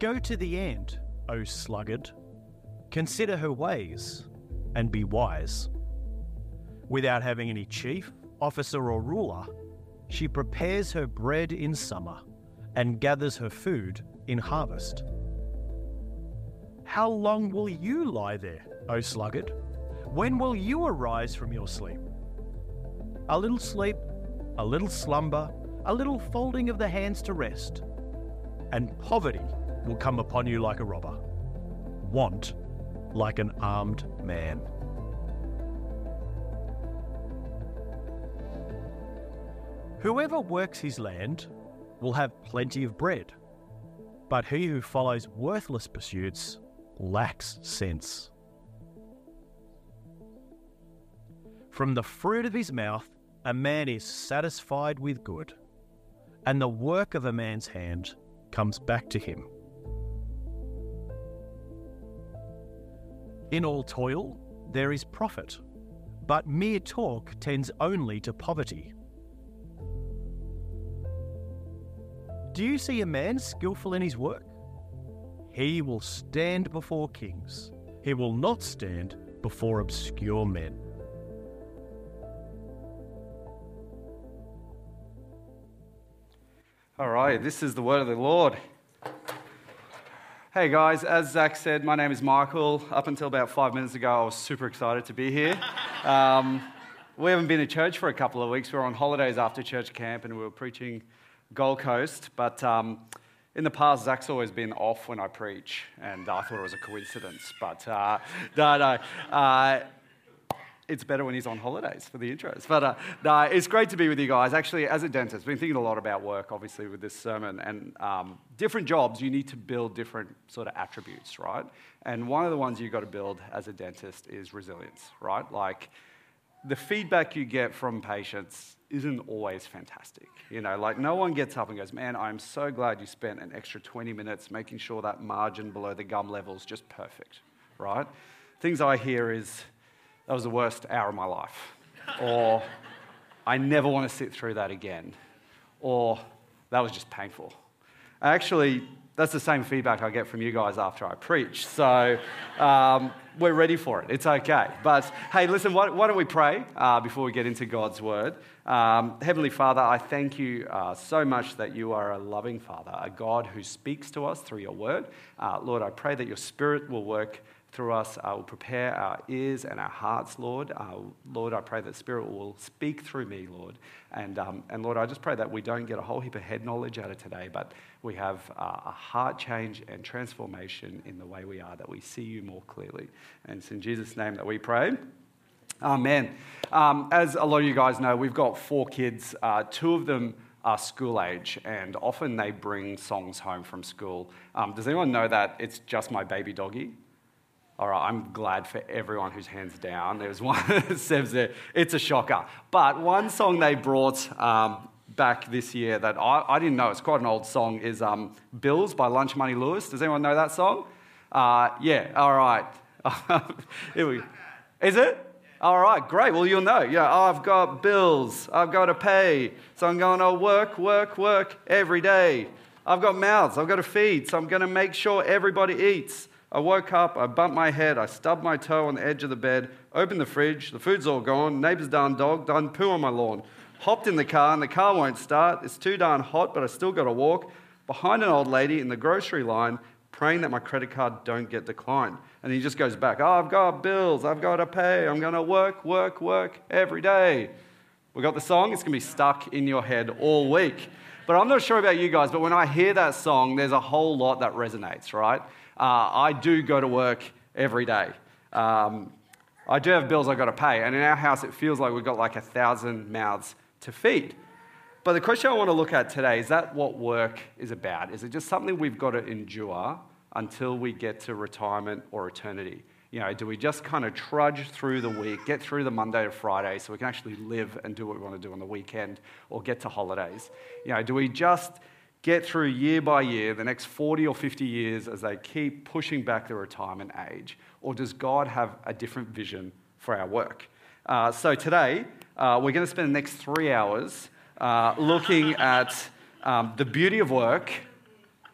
Go to the end, O sluggard. Consider her ways, and be wise. Without having any chief, officer, or ruler, she prepares her bread in summer and gathers her food in harvest. How long will you lie there, O sluggard? When will you arise from your sleep? A little sleep, a little slumber, a little folding of the hands to rest, and poverty will come upon you like a robber, want like an armed man. Whoever works his land will have plenty of bread, but he who follows worthless pursuits lacks sense. From the fruit of his mouth, a man is satisfied with good, and the work of a man's hand comes back to him. In all toil, there is profit, but mere talk tends only to poverty. Do you see a man skillful in his work? He will stand before kings. He will not stand before obscure men. All right, this is the word of the Lord. Hey guys, as Zach said, my name is Michael. Up until about five minutes ago, I was super excited to be here. Um, we haven't been to church for a couple of weeks. We were on holidays after church camp and we were preaching Gold Coast. But um, in the past, Zach's always been off when I preach, and I thought it was a coincidence. But uh, no, no. Uh, it's better when he's on holidays for the intros. But uh, no, it's great to be with you guys. Actually, as a dentist, I've been thinking a lot about work, obviously, with this sermon. And um, different jobs, you need to build different sort of attributes, right? And one of the ones you've got to build as a dentist is resilience, right? Like, the feedback you get from patients isn't always fantastic. You know, like no one gets up and goes, Man, I'm so glad you spent an extra 20 minutes making sure that margin below the gum level is just perfect, right? Things I hear is, That was the worst hour of my life. Or, I never want to sit through that again. Or, That was just painful. Actually, that's the same feedback I get from you guys after I preach. So um, we're ready for it. It's okay. But hey, listen, why, why don't we pray uh, before we get into God's word? Um, Heavenly Father, I thank you uh, so much that you are a loving Father, a God who speaks to us through your word. Uh, Lord, I pray that your spirit will work through us will prepare our ears and our hearts, Lord. Uh, Lord, I pray that Spirit will speak through me, Lord. And, um, and Lord, I just pray that we don't get a whole heap of head knowledge out of today, but we have uh, a heart change and transformation in the way we are, that we see you more clearly. And it's in Jesus' name that we pray. Amen. Um, as a lot of you guys know, we've got four kids. Uh, two of them are school age, and often they bring songs home from school. Um, does anyone know that it's just my baby doggy? All right, I'm glad for everyone who's hands down. There's one that says there, it's a shocker. But one song they brought um, back this year that I, I, didn't know, it's quite an old song, is um, Bills by Lunch Money Lewis. Does anyone know that song? Uh, yeah, all right. Here we, is it? All right, great. Well, you'll know. Yeah, oh, I've got bills. I've got to pay. So I'm going to work, work, work every day. I've got mouths. I've got to feed. So I'm going to make sure everybody eats. I woke up, I bumped my head, I stubbed my toe on the edge of the bed, opened the fridge, the food's all gone, neighbour's done dog, done poo on my lawn. Hopped in the car, and the car won't start. It's too darn hot, but I still got to walk behind an old lady in the grocery line, praying that my credit card don't get declined. And he just goes back, Oh, I've got bills, I've got to pay, I'm going to work, work, work every day. We got the song, it's going to be stuck in your head all week. But I'm not sure about you guys, but when I hear that song, there's a whole lot that resonates, right? Uh, I do go to work every day. Um, I do have bills I've got to pay, and in our house, it feels like we've got like a thousand mouths to feed. But the question I want to look at today is that what work is about? Is it just something we've got to endure until we get to retirement or eternity? You know, do we just kind of trudge through the week, get through the Monday to Friday so we can actually live and do what we want to do on the weekend or get to holidays? You know, do we just get through year by year, the next 40 or 50 years as they keep pushing back the retirement age? Or does God have a different vision for our work? Uh, so today, uh, we're going to spend the next three hours uh, looking at um, the beauty of work,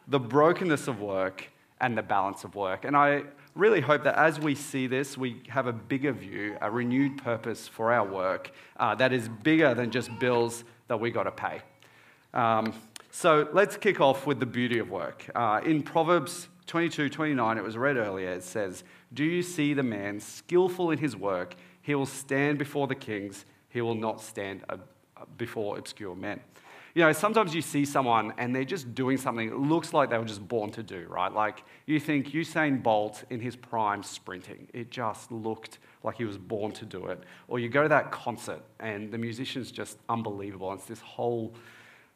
the brokenness of work, and the balance of work. And I really hope that as we see this, we have a bigger view, a renewed purpose for our work uh, that is bigger than just bills that we got to pay. Um, so let's kick off with the beauty of work. Uh, in Proverbs 22 29, it was read earlier, it says, Do you see the man skillful in his work? He will stand before the kings, he will not stand before obscure men. You know, sometimes you see someone and they're just doing something that looks like they were just born to do, right? Like you think Usain Bolt in his prime sprinting, it just looked like he was born to do it. Or you go to that concert and the musician's just unbelievable. It's this whole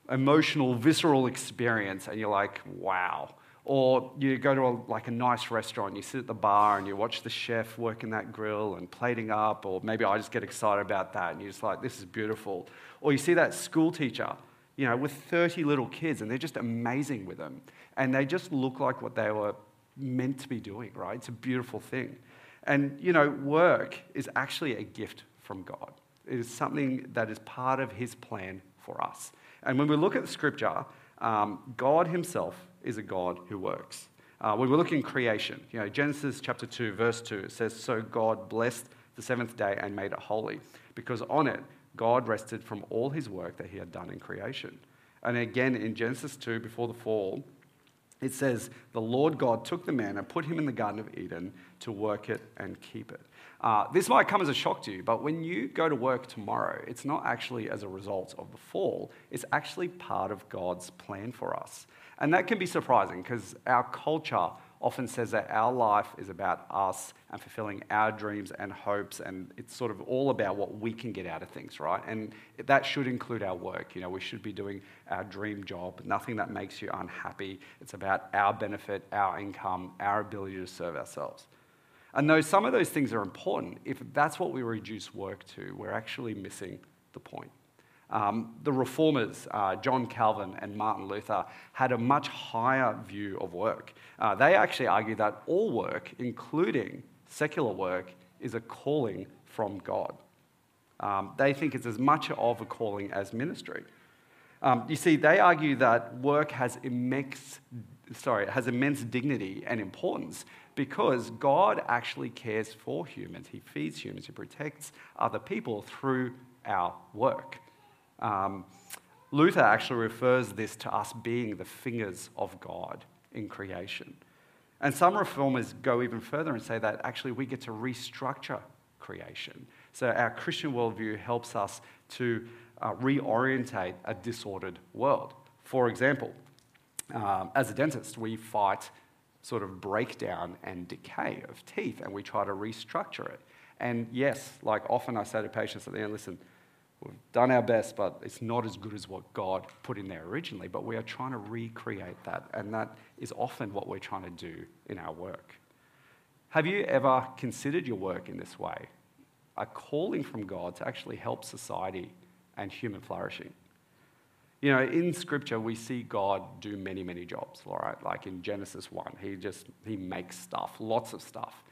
emotional, visceral experience, and you're like, wow. Or you go to a, like a nice restaurant, you sit at the bar and you watch the chef working that grill and plating up, or maybe I just get excited about that and you're just like, this is beautiful. Or you see that school teacher, you know, with 30 little kids and they're just amazing with them. And they just look like what they were meant to be doing, right? It's a beautiful thing. And, you know, work is actually a gift from God. It is something that is part of His plan for us. And when we look at the scripture, um, God Himself is a God who works. Uh, when we look in creation, you know, Genesis chapter 2, verse 2, it says, So God blessed the seventh day and made it holy, because on it God rested from all his work that he had done in creation. And again in Genesis 2, before the fall, it says, The Lord God took the man and put him in the Garden of Eden to work it and keep it. Uh, this might come as a shock to you, but when you go to work tomorrow, it's not actually as a result of the fall, it's actually part of God's plan for us. And that can be surprising because our culture often says that our life is about us and fulfilling our dreams and hopes, and it's sort of all about what we can get out of things, right? And that should include our work. You know, we should be doing our dream job, nothing that makes you unhappy. It's about our benefit, our income, our ability to serve ourselves. And though some of those things are important, if that's what we reduce work to, we're actually missing the point. Um, the reformers, uh, John Calvin and Martin Luther, had a much higher view of work. Uh, they actually argued that all work, including secular work, is a calling from God. Um, they think it's as much of a calling as ministry. Um, you see, they argue that work has immense, sorry, has immense dignity and importance because God actually cares for humans. He feeds humans, He protects other people through our work. Um, Luther actually refers this to us being the fingers of God in creation. And some reformers go even further and say that actually we get to restructure creation. So our Christian worldview helps us to uh, reorientate a disordered world. For example, um, as a dentist, we fight sort of breakdown and decay of teeth and we try to restructure it. And yes, like often I say to patients at the end, listen, we've done our best, but it's not as good as what God put in there originally. But we are trying to recreate that, and that is often what we're trying to do in our work. Have you ever considered your work in this way? A calling from God to actually help society and human flourishing. You know, in scripture, we see God do many, many jobs, all right? Like in Genesis 1, he just, he makes stuff, lots of stuff.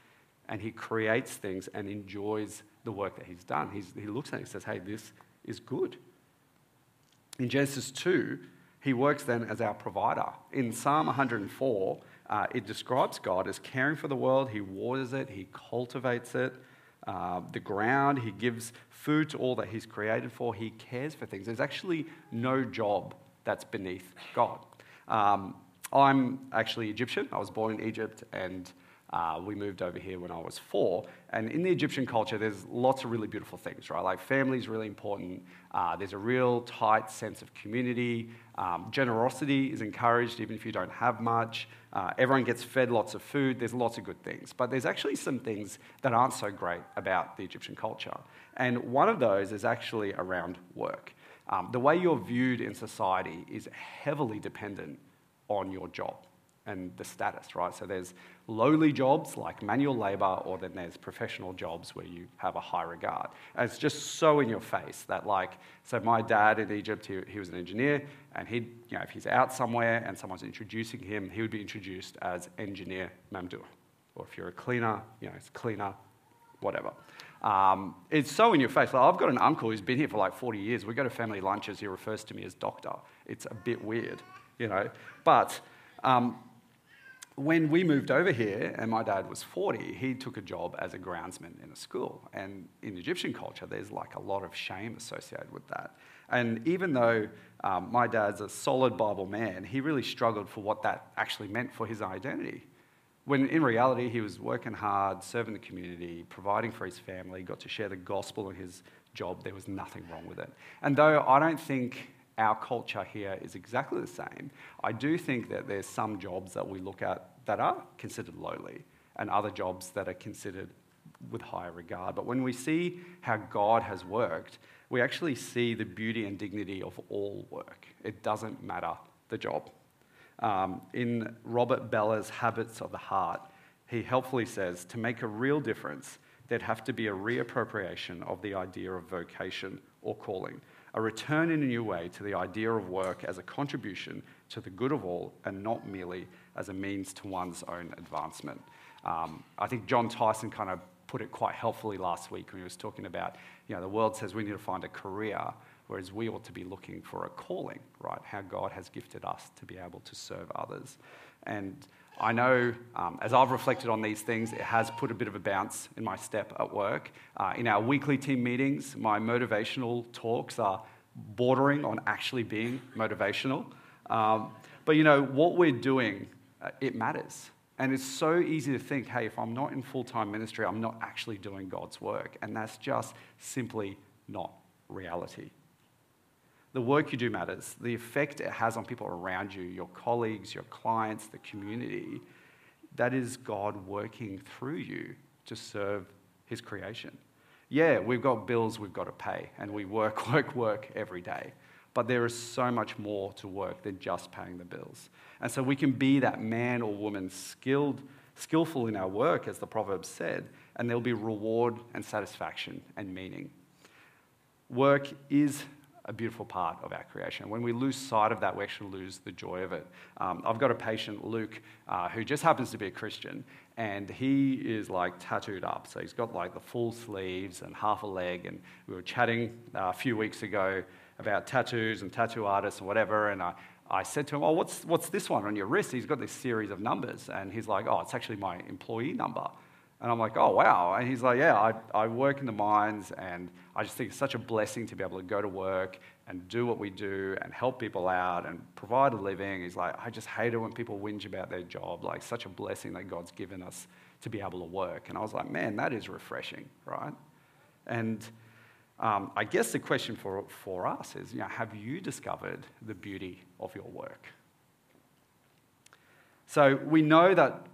And he creates things and enjoys the work that he's done. He's, he looks at it and says, hey, this is good. In Genesis 2, he works then as our provider. In Psalm 104, uh, it describes God as caring for the world. He waters it, he cultivates it, uh, the ground, he gives food to all that he's created for, he cares for things. There's actually no job that's beneath God. Um, I'm actually Egyptian. I was born in Egypt and uh, we moved over here when I was four. And in the Egyptian culture, there's lots of really beautiful things, right? Like family is really important. Uh, there's a real tight sense of community. Um, generosity is encouraged even if you don't have much. Uh, everyone gets fed lots of food. There's lots of good things. But there's actually some things that aren't so great about the Egyptian culture. And one of those is actually around work. um, the way you're viewed in society is heavily dependent on your job and the status, right? So there's lowly jobs like manual labor, or then there's professional jobs where you have a high regard. And it's just so in your face that, like, so my dad in Egypt, he, he was an engineer, and he'd, you know, if he's out somewhere and someone's introducing him, he would be introduced as engineer Mamdouh. Or if you're a cleaner, you know, it's cleaner, whatever. Um, it's so in your face. Like, I've got an uncle who's been here for like 40 years. We go to family lunches, he refers to me as doctor. It's a bit weird, you know. But um, when we moved over here and my dad was 40, he took a job as a groundsman in a school. And in Egyptian culture, there's like a lot of shame associated with that. And even though um, my dad's a solid Bible man, he really struggled for what that actually meant for his identity. When in reality, he was working hard, serving the community, providing for his family, got to share the gospel in his job, there was nothing wrong with it. And though I don't think our culture here is exactly the same. I do think that there's some jobs that we look at that are considered lowly and other jobs that are considered with higher regard. But when we see how God has worked, we actually see the beauty and dignity of all work. It doesn't matter the job. Um, in Robert Bellah's Habits of the Heart, he helpfully says to make a real difference, there'd have to be a reappropriation of the idea of vocation or calling a return in a new way to the idea of work as a contribution to the good of all and not merely as a means to one's own advancement. Um, I think John Tyson kind of put it quite helpfully last week when he was talking about, you know, the world says we need to find a career, whereas we ought to be looking for a calling, right? How God has gifted us to be able to serve others. And I know um, as I've reflected on these things, it has put a bit of a bounce in my step at work. Uh, in our weekly team meetings, my motivational talks are bordering on actually being motivational. Um, but you know, what we're doing, uh, it matters. And it's so easy to think, hey, if I'm not in full time ministry, I'm not actually doing God's work. And that's just simply not reality. The work you do matters. The effect it has on people around you, your colleagues, your clients, the community, that is God working through you to serve His creation. Yeah, we've got bills we've got to pay, and we work, work, work every day. But there is so much more to work than just paying the bills. And so we can be that man or woman skilled, skillful in our work, as the proverb said, and there'll be reward and satisfaction and meaning. Work is a beautiful part of our creation. When we lose sight of that, we actually lose the joy of it. Um, I've got a patient, Luke, uh, who just happens to be a Christian, and he is like tattooed up. So he's got like the full sleeves and half a leg. And we were chatting uh, a few weeks ago about tattoos and tattoo artists and whatever. And I, I said to him, Oh, what's, what's this one on your wrist? He's got this series of numbers. And he's like, Oh, it's actually my employee number. And I'm like, oh, wow. And he's like, yeah, I, I work in the mines and I just think it's such a blessing to be able to go to work and do what we do and help people out and provide a living. He's like, I just hate it when people whinge about their job. Like, such a blessing that God's given us to be able to work. And I was like, man, that is refreshing, right? And um, I guess the question for, for us is, you know, have you discovered the beauty of your work? So we know that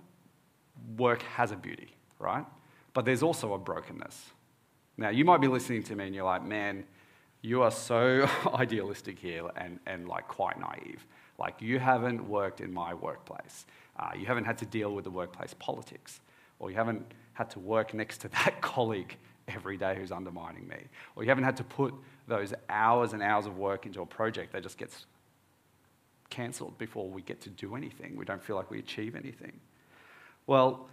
work has a beauty right? But there's also a brokenness. Now, you might be listening to me and you're like, man, you are so idealistic here and, and like quite naive. Like, you haven't worked in my workplace. Uh, you haven't had to deal with the workplace politics, or you haven't had to work next to that colleague every day who's undermining me, or you haven't had to put those hours and hours of work into a project that just gets cancelled before we get to do anything. We don't feel like we achieve anything. Well,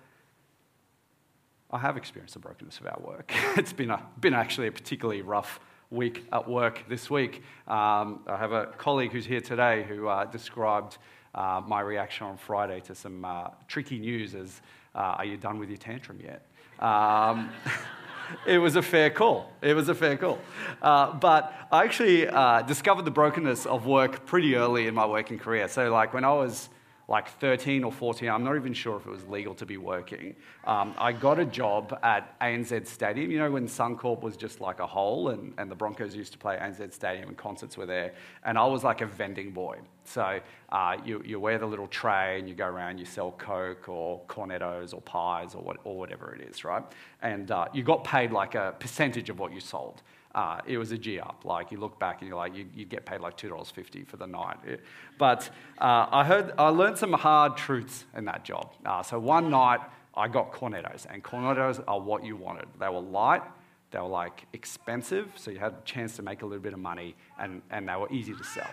I have experienced the brokenness of our work. it's been, a, been actually a particularly rough week at work this week. Um, I have a colleague who's here today who uh, described uh, my reaction on Friday to some uh, tricky news as, uh, Are you done with your tantrum yet? Um, it was a fair call. It was a fair call. Uh, but I actually uh, discovered the brokenness of work pretty early in my working career. So, like when I was like 13 or 14, I'm not even sure if it was legal to be working. Um, I got a job at ANZ Stadium. You know, when Suncorp was just like a hole and, and the Broncos used to play ANZ Stadium and concerts were there. And I was like a vending boy. So uh, you, you wear the little tray and you go around, you sell Coke or Cornettos or pies or, what, or whatever it is, right? And uh, you got paid like a percentage of what you sold. Uh, it was a G up. Like you look back and you're like, you, you get paid like $2.50 for the night. It, but uh, I heard, I learned some hard truths in that job. Uh, so one night I got cornettos, and cornettos are what you wanted. They were light, they were like expensive, so you had a chance to make a little bit of money, and, and they were easy to sell.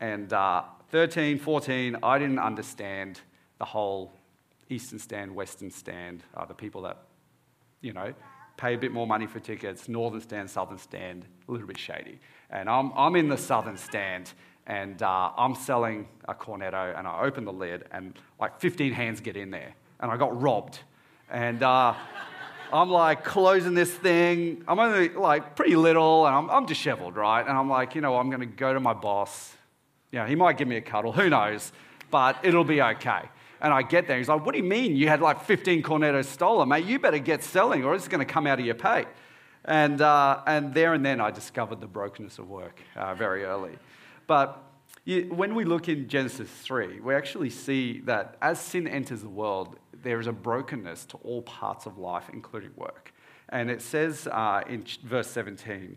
And uh, 13, 14, I didn't understand the whole Eastern stand, Western stand, uh, the people that, you know, pay a bit more money for tickets, Northern stand, Southern stand, a little bit shady. And I'm, I'm in the Southern stand, and uh, I'm selling a cornetto, and I open the lid, and like 15 hands get in there, and I got robbed. And uh, I'm like closing this thing. I'm only like pretty little, and I'm, I'm disheveled, right? And I'm like, you know, I'm going to go to my boss. You know, he might give me a cuddle, who knows, but it'll be okay. And I get there. He's like, What do you mean you had like 15 cornettos stolen, mate? You better get selling or it's going to come out of your pay. And, uh, and there and then I discovered the brokenness of work uh, very early. But you, when we look in Genesis 3, we actually see that as sin enters the world, there is a brokenness to all parts of life, including work. And it says uh, in verse 17,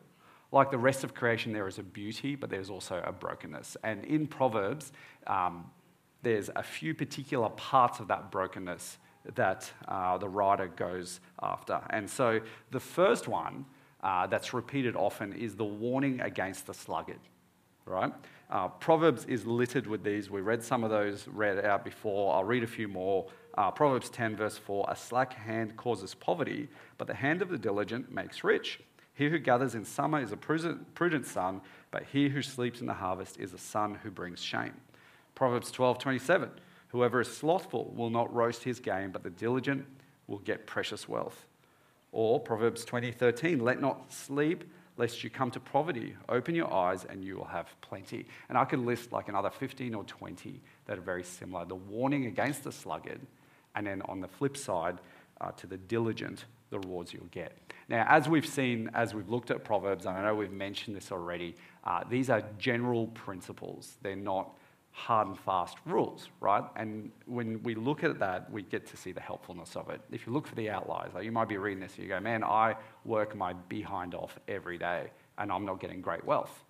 like the rest of creation, there is a beauty, but there's also a brokenness. And in Proverbs, um, there's a few particular parts of that brokenness that uh, the writer goes after. And so the first one uh, that's repeated often is the warning against the sluggard, right? Uh, Proverbs is littered with these. We read some of those read out before. I'll read a few more. Uh, Proverbs 10, verse 4 A slack hand causes poverty, but the hand of the diligent makes rich. He who gathers in summer is a prudent son, but he who sleeps in the harvest is a son who brings shame. Proverbs 12, 27. Whoever is slothful will not roast his game, but the diligent will get precious wealth. Or Proverbs 20, 13. Let not sleep lest you come to poverty. Open your eyes and you will have plenty. And I could list like another 15 or 20 that are very similar. The warning against the sluggard, and then on the flip side, uh, to the diligent, the rewards you'll get. Now, as we've seen, as we've looked at Proverbs, and I know we've mentioned this already, uh, these are general principles. They're not hard and fast rules, right? And when we look at that, we get to see the helpfulness of it. If you look for the outliers, like you might be reading this and you go, man, I work my behind off every day and I'm not getting great wealth.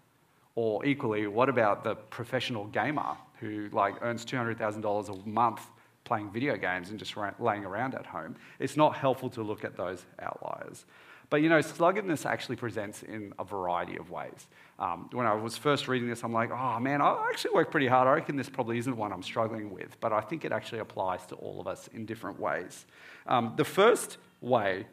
Or equally, what about the professional gamer who like earns $200,000 a month playing video games and just laying around at home. It's not helpful to look at those outliers. But you know, sluggardness actually presents in a variety of ways. Um, when I was first reading this, I'm like, oh man, I actually work pretty hard. I reckon this probably isn't one I'm struggling with, but I think it actually applies to all of us in different ways. Um, the first way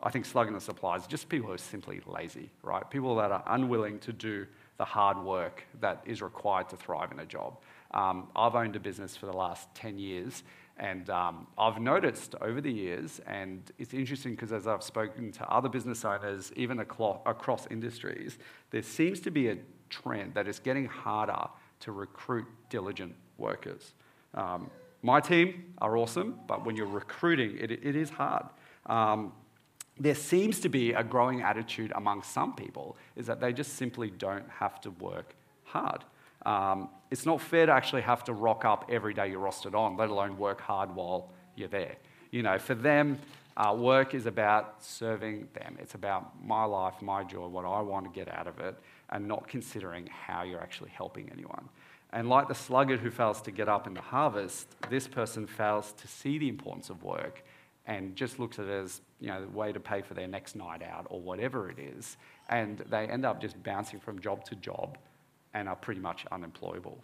I think sluggardness applies is just people who are simply lazy, right? People that are unwilling to do the hard work that is required to thrive in a job. Um, I've owned a business for the last 10 years, and um, I've noticed over the years, and it's interesting because as I've spoken to other business owners, even across industries, there seems to be a trend that it's getting harder to recruit diligent workers. Um, my team are awesome, but when you're recruiting, it, it is hard. Um, there seems to be a growing attitude among some people is that they just simply don't have to work hard. Um, it's not fair to actually have to rock up every day you're rostered on, let alone work hard while you're there. You know, for them, uh, work is about serving them. It's about my life, my joy, what I want to get out of it, and not considering how you're actually helping anyone. And like the sluggard who fails to get up in the harvest, this person fails to see the importance of work and just looks at it as you know, the way to pay for their next night out or whatever it is. And they end up just bouncing from job to job and are pretty much unemployable.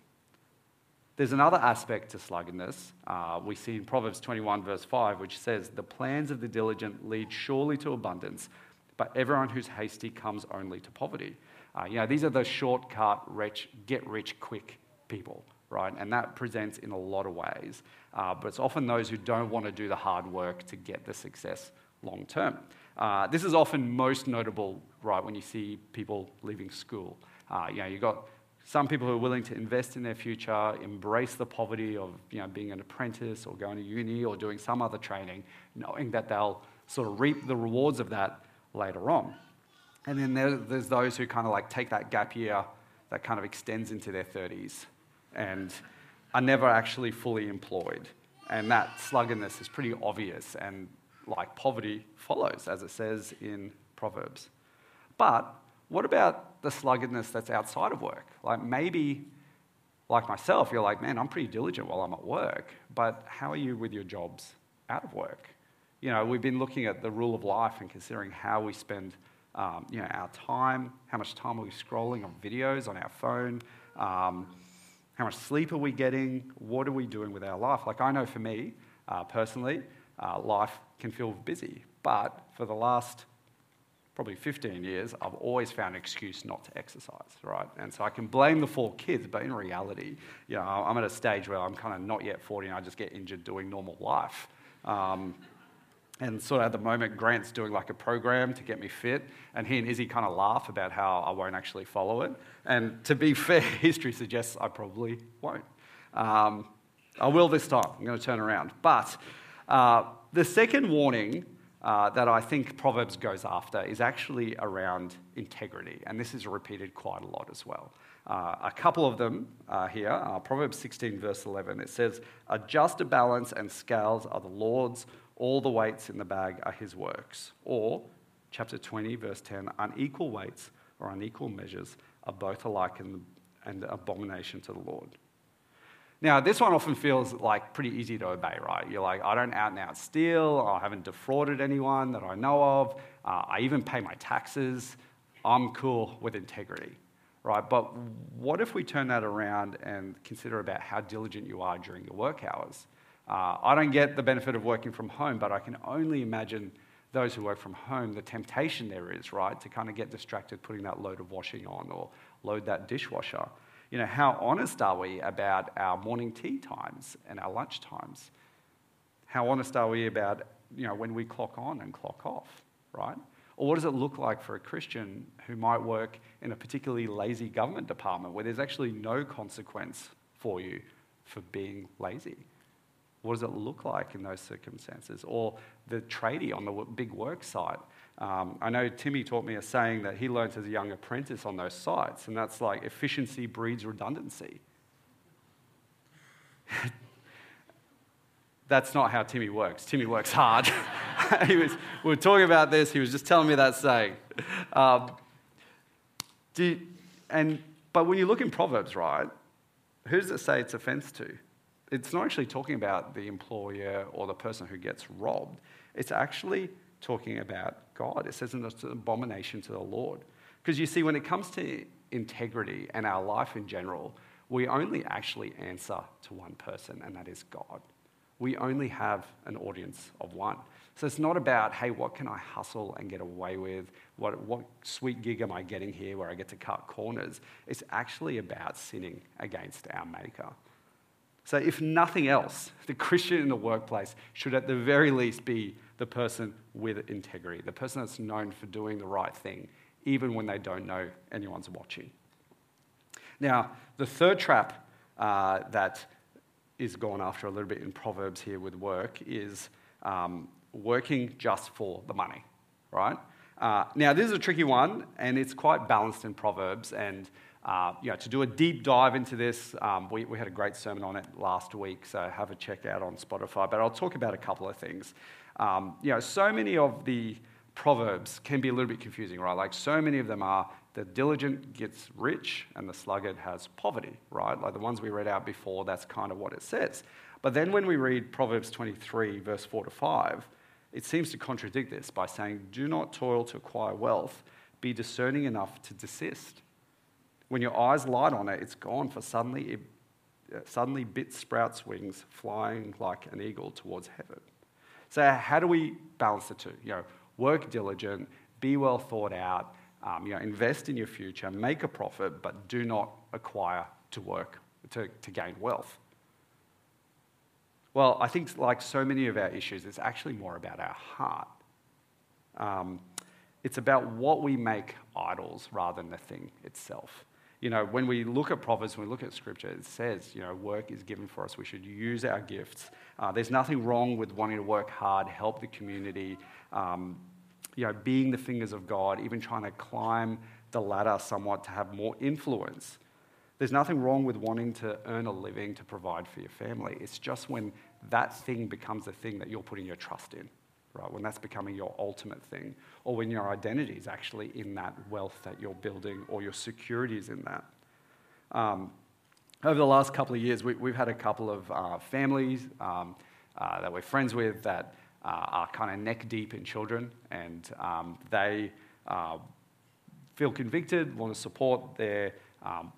There's another aspect to sluggardness. Uh, we see in Proverbs 21, verse 5, which says, The plans of the diligent lead surely to abundance, but everyone who's hasty comes only to poverty. Uh, you know, these are the shortcut, rich, get rich quick people, right? And that presents in a lot of ways. Uh, but it's often those who don't want to do the hard work to get the success long term. Uh, this is often most notable, right, when you see people leaving school Uh, you know, you've got some people who are willing to invest in their future, embrace the poverty of you know, being an apprentice or going to uni or doing some other training, knowing that they'll sort of reap the rewards of that later on. And then there, there's those who kind of like take that gap year that kind of extends into their 30s and are never actually fully employed. And that sluggedness is pretty obvious, and like poverty follows, as it says in Proverbs. But what about the sluggardness that's outside of work? Like maybe, like myself, you're like, man, I'm pretty diligent while I'm at work, but how are you with your jobs out of work? You know, we've been looking at the rule of life and considering how we spend um, you know, our time, how much time are we scrolling on videos on our phone, um, how much sleep are we getting, what are we doing with our life? Like, I know for me uh, personally, uh, life can feel busy, but for the last probably 15 years, I've always found an excuse not to exercise, right? And so I can blame the four kids, but in reality, you know, I'm at a stage where I'm kind of not yet 40 and I just get injured doing normal life. Um, and sort of at the moment, Grant's doing like a program to get me fit, and he and Izzy kind of laugh about how I won't actually follow it. And to be fair, history suggests I probably won't. Um, I will this time. I'm going to turn around. But uh, the second warning uh, that I think Proverbs goes after is actually around integrity, and this is repeated quite a lot as well. Uh, a couple of them are here. Uh, Proverbs 16, verse 11. It says, A just balance and scales are the Lord's all the weights in the bag are his works. Or, chapter 20, verse 10, unequal weights or unequal measures are both alike and an abomination to the Lord. Now, this one often feels like pretty easy to obey, right? You're like, I don't out and out steal, I haven't defrauded anyone that I know of, uh, I even pay my taxes, I'm cool with integrity, right? But what if we turn that around and consider about how diligent you are during your work hours? Uh, I don't get the benefit of working from home, but I can only imagine those who work from home, the temptation there is, right, to kind of get distracted putting that load of washing on or load that dishwasher. You know, how honest are we about our morning tea times and our lunch times? How honest are we about, you know, when we clock on and clock off, right? Or what does it look like for a Christian who might work in a particularly lazy government department where there's actually no consequence for you for being lazy? What does it look like in those circumstances? Or the tradie on the big work site. Um, I know Timmy taught me a saying that he learnt as a young apprentice on those sites, and that's like efficiency breeds redundancy. that's not how Timmy works. Timmy works hard. he was, we were talking about this, he was just telling me that saying. Um, do, and, but when you look in Proverbs, right, who does it say it's offense to? it's not actually talking about the employer or the person who gets robbed. It's actually talking about God. It says it's an abomination to the Lord. Because you see, when it comes to integrity and our life in general, we only actually answer to one person, and that is God. We only have an audience of one. So it's not about, hey, what can I hustle and get away with? What, what sweet gig am I getting here where I get to cut corners? It's actually about sinning against our Maker. So, if nothing else, the Christian in the workplace should at the very least be the person with integrity, the person that's known for doing the right thing, even when they don't know anyone's watching. Now, the third trap uh, that is gone after a little bit in Proverbs here with work is um, working just for the money, right? Uh, now, this is a tricky one, and it's quite balanced in Proverbs, and uh, you know, to do a deep dive into this, um, we, we had a great sermon on it last week, so have a check out on Spotify. But I'll talk about a couple of things. Um, you know, so many of the proverbs can be a little bit confusing, right? Like so many of them are the diligent gets rich and the sluggard has poverty, right? Like the ones we read out before, that's kind of what it says. But then when we read Proverbs 23, verse 4 to 5, it seems to contradict this by saying, Do not toil to acquire wealth, be discerning enough to desist. When your eyes light on it, it's gone, for suddenly, it, uh, suddenly bit sprouts wings, flying like an eagle towards heaven. So, how do we balance the two? You know, work diligent, be well thought out, um, you know, invest in your future, make a profit, but do not acquire to work to, to gain wealth. Well, I think, like so many of our issues, it's actually more about our heart. Um, it's about what we make idols rather than the thing itself. You know, when we look at Proverbs, when we look at Scripture, it says, you know, work is given for us. We should use our gifts. Uh, there's nothing wrong with wanting to work hard, help the community, um, you know, being the fingers of God, even trying to climb the ladder somewhat to have more influence. There's nothing wrong with wanting to earn a living to provide for your family. It's just when that thing becomes the thing that you're putting your trust in, right? When that's becoming your ultimate thing, or when your identity is actually in that wealth that you're building, or your security is in that. Um, over the last couple of years, we, have had a couple of uh, families um, uh, that we're friends with that uh, are kind of neck deep in children, and um, they uh, feel convicted, want to support their um,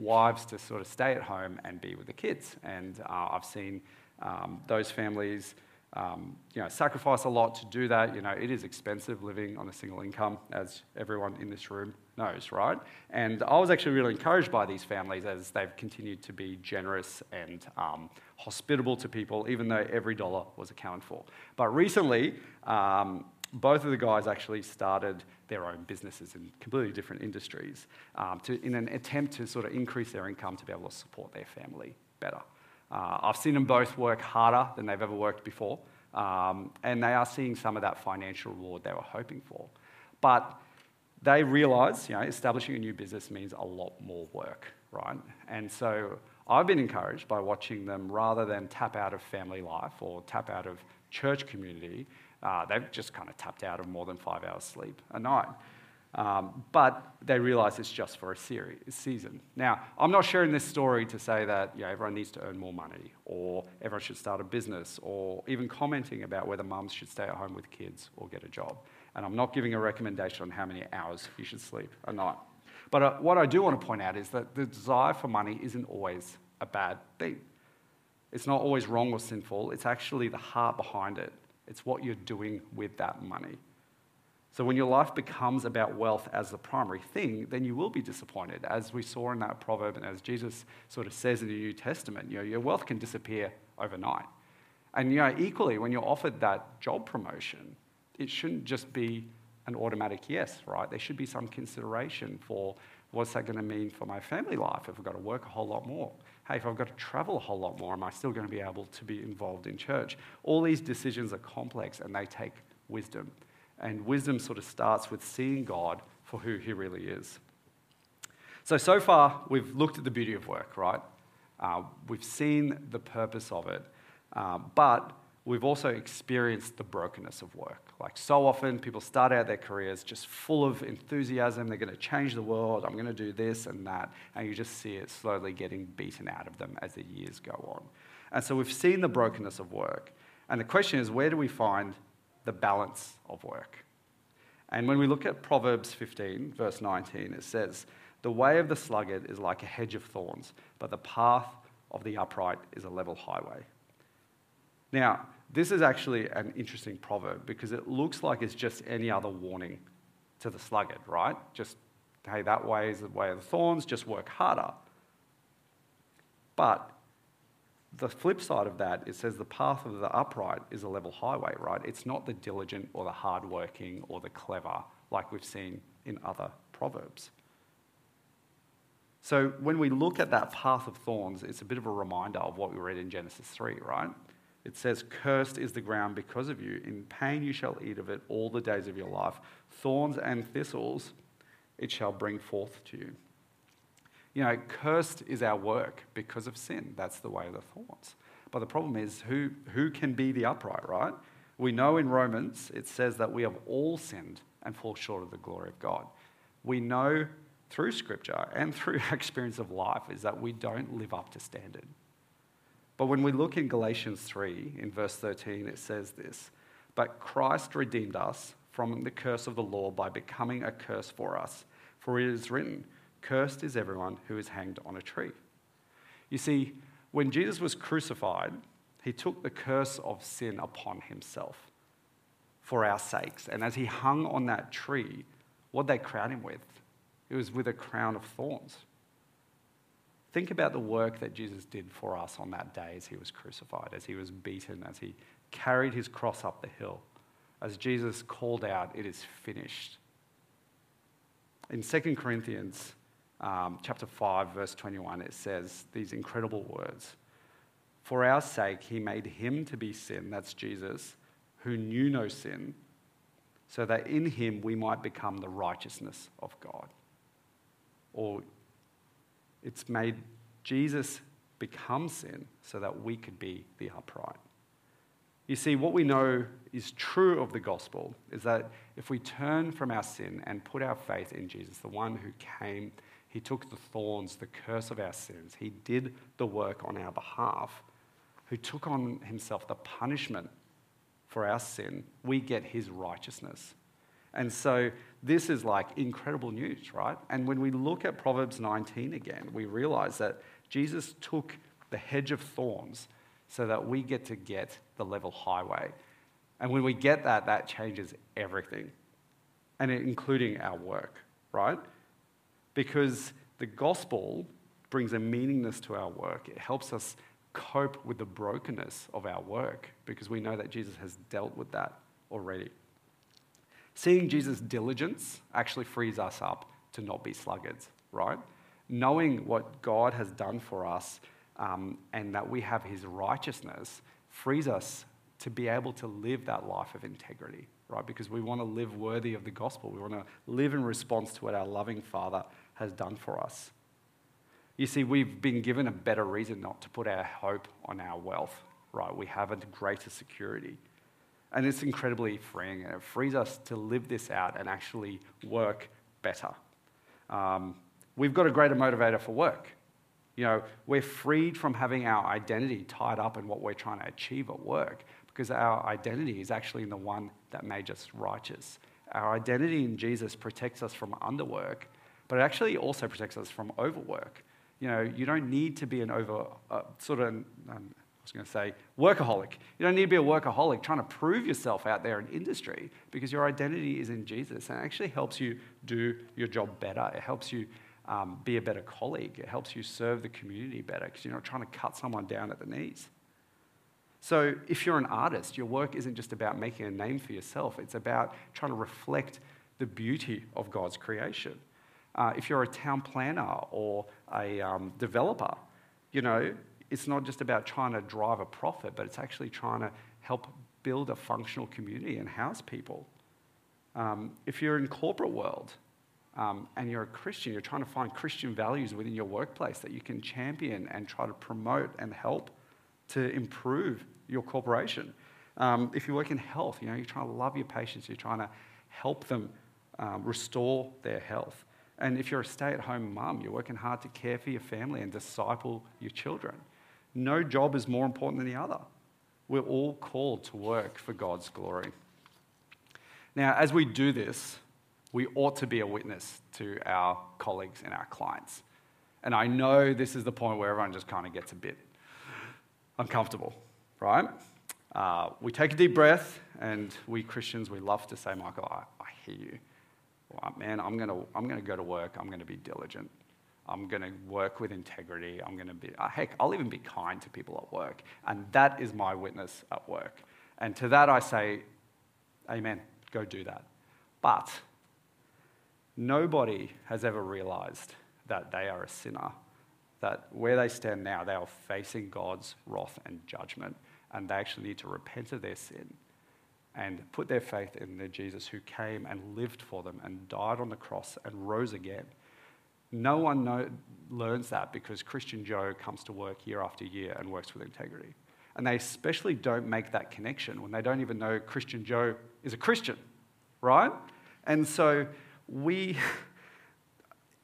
wives to sort of stay at home and be with the kids. And uh, I've seen um, those families, um, you know, sacrifice a lot to do that. You know, it is expensive living on a single income, as everyone in this room knows, right? And I was actually really encouraged by these families as they've continued to be generous and um, hospitable to people, even though every dollar was accounted for. But recently, um, both of the guys actually started their own businesses in completely different industries um, to, in an attempt to sort of increase their income to be able to support their family better. Uh, I've seen them both work harder than they've ever worked before, um, and they are seeing some of that financial reward they were hoping for. But they realise, you know, establishing a new business means a lot more work, right? And so I've been encouraged by watching them rather than tap out of family life or tap out of church community uh, they've just kind of tapped out of more than five hours sleep a night. Um, but they realize it's just for a series, season. Now, I'm not sharing this story to say that you know, everyone needs to earn more money or everyone should start a business or even commenting about whether mums should stay at home with kids or get a job. And I'm not giving a recommendation on how many hours you should sleep a night. But uh, what I do want to point out is that the desire for money isn't always a bad thing. It's not always wrong or sinful, it's actually the heart behind it it's what you're doing with that money. So when your life becomes about wealth as the primary thing, then you will be disappointed, as we saw in that proverb and as Jesus sort of says in the New Testament. You know, your wealth can disappear overnight. And you know, equally, when you're offered that job promotion, it shouldn't just be an automatic yes, right? There should be some consideration for what's that going to mean for my family life if I've got to work a whole lot more? hey, if I've got to travel a whole lot more, am I still going to be able to be involved in church? All these decisions are complex and they take wisdom. And wisdom sort of starts with seeing God for who He really is. So, so far, we've looked at the beauty of work, right? Uh, we've seen the purpose of it. Uh, but we've also experienced the brokenness of work. Like so often, people start out their careers just full of enthusiasm. They're going to change the world. I'm going to do this and that. And you just see it slowly getting beaten out of them as the years go on. And so we've seen the brokenness of work. And the question is where do we find the balance of work? And when we look at Proverbs 15, verse 19, it says, The way of the sluggard is like a hedge of thorns, but the path of the upright is a level highway. Now, this is actually an interesting proverb because it looks like it's just any other warning to the sluggard, right? Just, hey, that way is the way of the thorns, just work harder. But the flip side of that, it says the path of the upright is a level highway, right? It's not the diligent or the hardworking or the clever like we've seen in other proverbs. So when we look at that path of thorns, it's a bit of a reminder of what we read in Genesis 3, right? It says, Cursed is the ground because of you. In pain you shall eat of it all the days of your life. Thorns and thistles it shall bring forth to you. You know, cursed is our work because of sin. That's the way of the thoughts. But the problem is, who, who can be the upright, right? We know in Romans it says that we have all sinned and fall short of the glory of God. We know through Scripture and through our experience of life is that we don't live up to standard. But when we look in Galatians 3, in verse 13, it says this But Christ redeemed us from the curse of the law by becoming a curse for us. For it is written, Cursed is everyone who is hanged on a tree. You see, when Jesus was crucified, he took the curse of sin upon himself for our sakes. And as he hung on that tree, what they crown him with? It was with a crown of thorns. Think about the work that Jesus did for us on that day as he was crucified, as he was beaten, as he carried his cross up the hill, as Jesus called out, It is finished. In 2 Corinthians um, chapter 5, verse 21, it says these incredible words For our sake, he made him to be sin, that's Jesus, who knew no sin, so that in him we might become the righteousness of God. Or it's made Jesus become sin so that we could be the upright. You see, what we know is true of the gospel is that if we turn from our sin and put our faith in Jesus, the one who came, he took the thorns, the curse of our sins, he did the work on our behalf, who took on himself the punishment for our sin, we get his righteousness. And so this is like incredible news, right? And when we look at Proverbs 19 again, we realize that Jesus took the hedge of thorns so that we get to get the level highway. And when we get that, that changes everything, and including our work, right? Because the gospel brings a meaningness to our work. It helps us cope with the brokenness of our work because we know that Jesus has dealt with that already. Seeing Jesus' diligence actually frees us up to not be sluggards, right? Knowing what God has done for us um, and that we have his righteousness frees us to be able to live that life of integrity, right? Because we want to live worthy of the gospel. We want to live in response to what our loving Father has done for us. You see, we've been given a better reason not to put our hope on our wealth, right? We have a greater security. And it's incredibly freeing, and it frees us to live this out and actually work better. Um, we've got a greater motivator for work. You know, we're freed from having our identity tied up in what we're trying to achieve at work because our identity is actually in the one that made us righteous. Our identity in Jesus protects us from underwork, but it actually also protects us from overwork. You know, you don't need to be an over, uh, sort of, um, I was going to say, workaholic. You don't need to be a workaholic trying to prove yourself out there in industry because your identity is in Jesus and it actually helps you do your job better. It helps you um, be a better colleague. It helps you serve the community better because you're not trying to cut someone down at the knees. So, if you're an artist, your work isn't just about making a name for yourself, it's about trying to reflect the beauty of God's creation. Uh, if you're a town planner or a um, developer, you know, it's not just about trying to drive a profit, but it's actually trying to help build a functional community and house people. Um, if you're in corporate world, um, and you're a Christian, you're trying to find Christian values within your workplace that you can champion and try to promote and help to improve your corporation. Um, if you work in health, you know, you're trying to love your patients, you're trying to help them um, restore their health. And if you're a stay at home mum, you're working hard to care for your family and disciple your children. No job is more important than the other. We're all called to work for God's glory. Now, as we do this, we ought to be a witness to our colleagues and our clients. And I know this is the point where everyone just kind of gets a bit uncomfortable, right? Uh, we take a deep breath, and we Christians, we love to say, Michael, I, I hear you. Man, I'm going to I'm to go to work. I'm going to be diligent. I'm going to work with integrity. I'm going to be, uh, heck, I'll even be kind to people at work. And that is my witness at work. And to that I say, Amen, go do that. But Nobody has ever realized that they are a sinner, that where they stand now, they are facing God's wrath and judgment, and they actually need to repent of their sin and put their faith in the Jesus who came and lived for them and died on the cross and rose again. No one know, learns that because Christian Joe comes to work year after year and works with integrity. And they especially don't make that connection when they don't even know Christian Joe is a Christian, right? And so we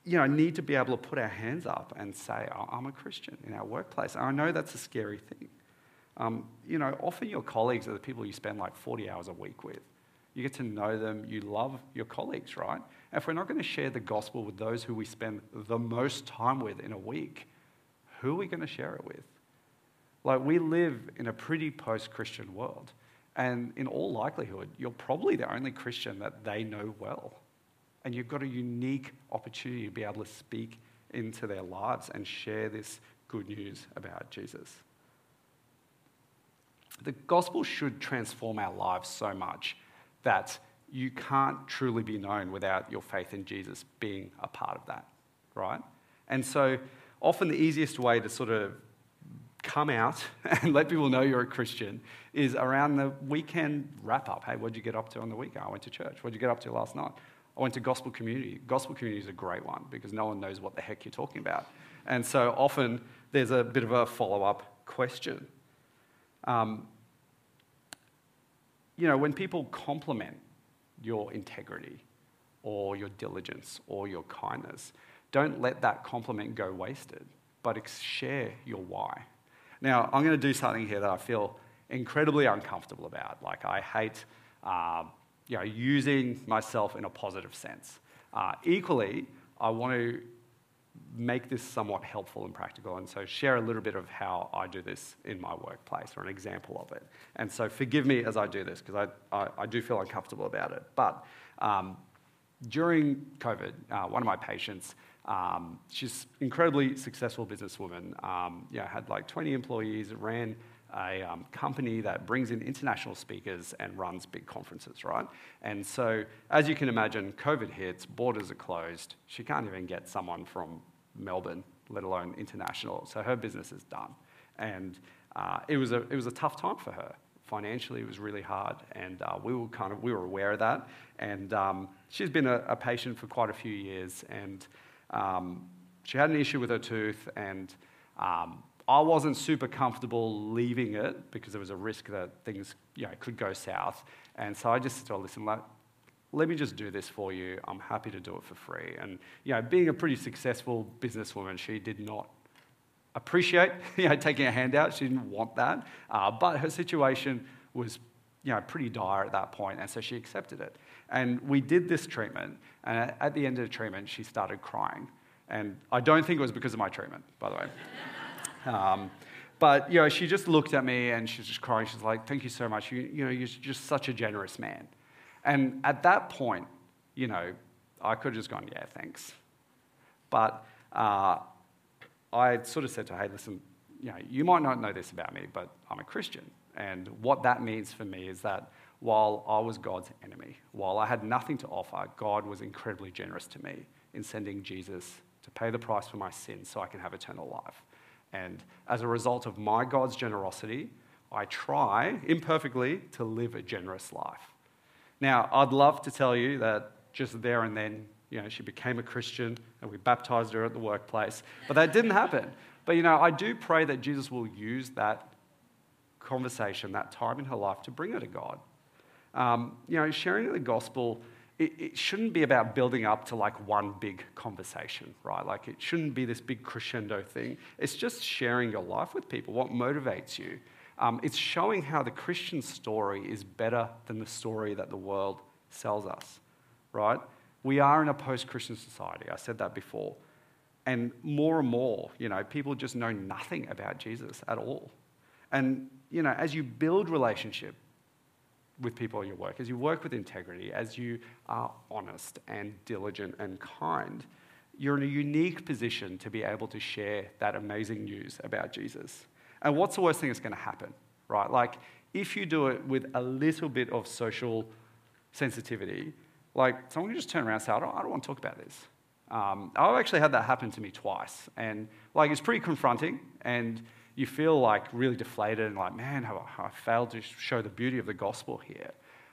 you know, need to be able to put our hands up and say, I'm a Christian in our workplace. And I know that's a scary thing. Um, you know, often your colleagues are the people you spend like 40 hours a week with. You get to know them, you love your colleagues, right? if we're not going to share the gospel with those who we spend the most time with in a week, who are we going to share it with? Like, we live in a pretty post Christian world. And in all likelihood, you're probably the only Christian that they know well. And you've got a unique opportunity to be able to speak into their lives and share this good news about Jesus. The gospel should transform our lives so much that you can't truly be known without your faith in Jesus being a part of that, right? And so often the easiest way to sort of come out and let people know you're a Christian is around the weekend wrap up. Hey, what'd you get up to on the weekend? Oh, I went to church. What'd you get up to last night? I went to gospel community. Gospel community is a great one because no one knows what the heck you're talking about. And so often there's a bit of a follow up question. Um, you know, when people compliment your integrity or your diligence or your kindness, don't let that compliment go wasted, but share your why. Now, I'm going to do something here that I feel incredibly uncomfortable about. Like, I hate uh, you know, using myself in a positive sense. Uh, equally, I want to make this somewhat helpful and practical, and so share a little bit of how I do this in my workplace or an example of it. And so forgive me as I do this because I, I, I, do feel uncomfortable about it. But um, during COVID, uh, one of my patients um, she's incredibly successful businesswoman. Um, yeah, had like 20 employees, ran a um, company that brings in international speakers and runs big conferences, right? And so, as you can imagine, COVID hits, borders are closed. She can't even get someone from Melbourne, let alone international. So her business is done, and uh, it was a it was a tough time for her. Financially, it was really hard, and uh, we were kind of we were aware of that. And um, she's been a, a patient for quite a few years, and um, she had an issue with her tooth, and um, I wasn't super comfortable leaving it because there was a risk that things you know, could go south. And so I just said her, listen, let, me just do this for you. I'm happy to do it for free. And you know, being a pretty successful businesswoman, she did not appreciate you know, taking a handout. She didn't want that. Uh, but her situation was you know, pretty dire at that point, and so she accepted it. And we did this treatment, and at the end of the treatment, she started crying. And I don't think it was because of my treatment, by the way. Um, but you know, she just looked at me and she's just crying. She's like, "Thank you so much. You, you know, you're just such a generous man." And at that point, you know, I could have just gone, "Yeah, thanks." But uh, I sort of said to her, "Hey, listen, you know, you might not know this about me, but I'm a Christian, and what that means for me is that while I was God's enemy, while I had nothing to offer, God was incredibly generous to me in sending Jesus to pay the price for my sins so I can have eternal life. And as a result of my God's generosity, I try, imperfectly, to live a generous life. Now, I'd love to tell you that just there and then, you know, she became a Christian and we baptized her at the workplace, but that didn't happen. But, you know, I do pray that Jesus will use that conversation, that time in her life, to bring her to God. Um, you know, sharing the gospel, it, it, shouldn't be about building up to like one big conversation, right? Like it shouldn't be this big crescendo thing. It's just sharing your life with people, what motivates you. Um, it's showing how the Christian story is better than the story that the world sells us, right? We are in a post Christian society. I said that before. And more and more, you know, people just know nothing about Jesus at all. And, you know, as you build relationship, with people in your work, as you work with integrity, as you are honest and diligent and kind, you're in a unique position to be able to share that amazing news about Jesus. And what's the worst thing that's going to happen, right? Like, if you do it with a little bit of social sensitivity, like someone can just turn around and say, I don't, I don't want to talk about this. Um, I've actually had that happen to me twice. And like, it's pretty confronting. And you feel like really deflated and like, man, have I, I failed to show the beauty of the gospel here.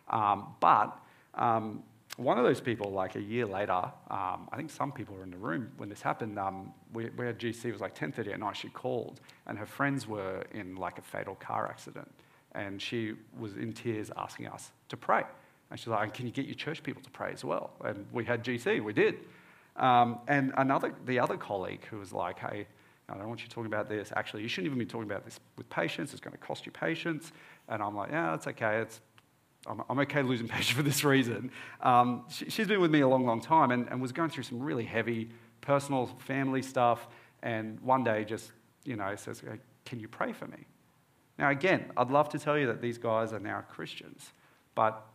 Um, but um, one of those people, like a year later, um, I think some people were in the room when this happened. Um, we, we had GC, it was like 10.30 at night, she called, and her friends were in like a fatal car accident. And she was in tears asking us to pray. And she's like, can you get your church people to pray as well? And we had GC, we did. Um, and another, the other colleague who was like, hey, I don't want you talking about this. Actually, you shouldn't even be talking about this with patients. It's going to cost you patients. And I'm like, yeah, it's okay. It's, I'm, I'm okay losing patients for this reason. Um, she, has been with me a long, long time and, and was going through some really heavy personal family stuff. And one day just, you know, says, can you pray for me? Now, again, I'd love to tell you that these guys are now Christians, but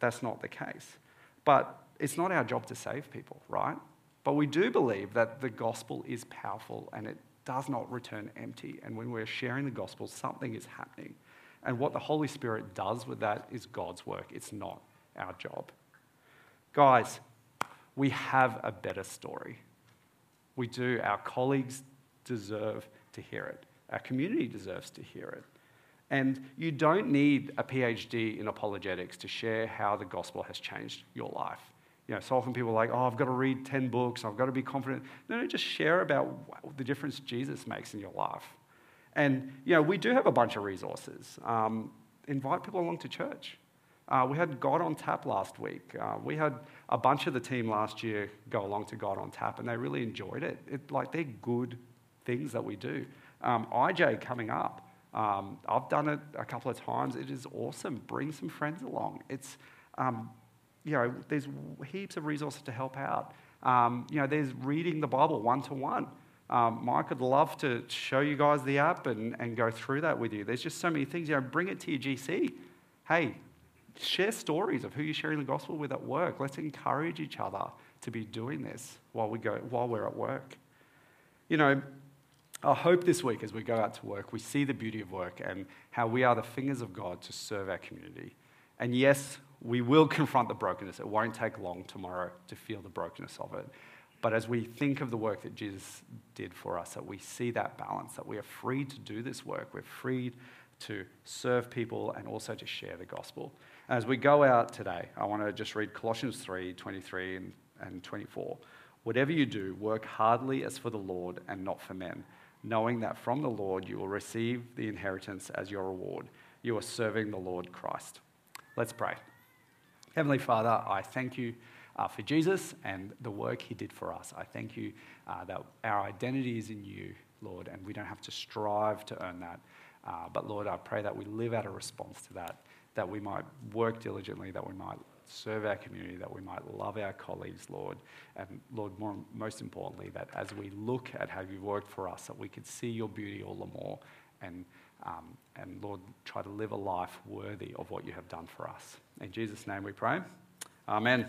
that's not the case. But it's not our job to save people, right? But we do believe that the gospel is powerful and it does not return empty. And when we're sharing the gospel, something is happening. And what the Holy Spirit does with that is God's work, it's not our job. Guys, we have a better story. We do. Our colleagues deserve to hear it. Our community deserves to hear it. And you don't need a PhD in apologetics to share how the gospel has changed your life. You know, so often people are like, oh, I've got to read 10 books, I've got to be confident. No, no, just share about the difference Jesus makes in your life. And, you know, we do have a bunch of resources. Um, invite people along to church. Uh, we had God on Tap last week. Uh, we had a bunch of the team last year go along to God on Tap, and they really enjoyed it. it like, they're good things that we do. Um, IJ coming up. Um, I've done it a couple of times. It is awesome. Bring some friends along. It's, um, you know, there's heaps of resources to help out. Um, you know, there's reading the Bible one to one. Um, Mike I'd love to show you guys the app and, and go through that with you. There's just so many things. You know, bring it to your GC. Hey, share stories of who you're sharing the gospel with at work. Let's encourage each other to be doing this while we go while we're at work. You know, I hope this week as we go out to work, we see the beauty of work and how we are the fingers of God to serve our community. And yes, we will confront the brokenness. It won't take long tomorrow to feel the brokenness of it. But as we think of the work that Jesus did for us, that we see that balance, that we are free to do this work, we're free to serve people and also to share the gospel. As we go out today, I want to just read Colossians 3 23 and, and 24. Whatever you do, work hardly as for the Lord and not for men knowing that from the Lord you will receive the inheritance as your reward. You are serving the Lord Christ. Let's pray. Heavenly Father, I thank you uh, for Jesus and the work he did for us. I thank you uh, that our identity is in you, Lord, and we don't have to strive to earn that. Uh, but Lord, I pray that we live out a response to that, that we might work diligently, that we might serve our community, that we might love our colleagues, Lord. And Lord, more, most importantly, that as we look at how you've worked for us, that we could see your beauty all the more and, um, and Lord, try to live a life worthy of what you have done for us. In Jesus' name we pray. Amen.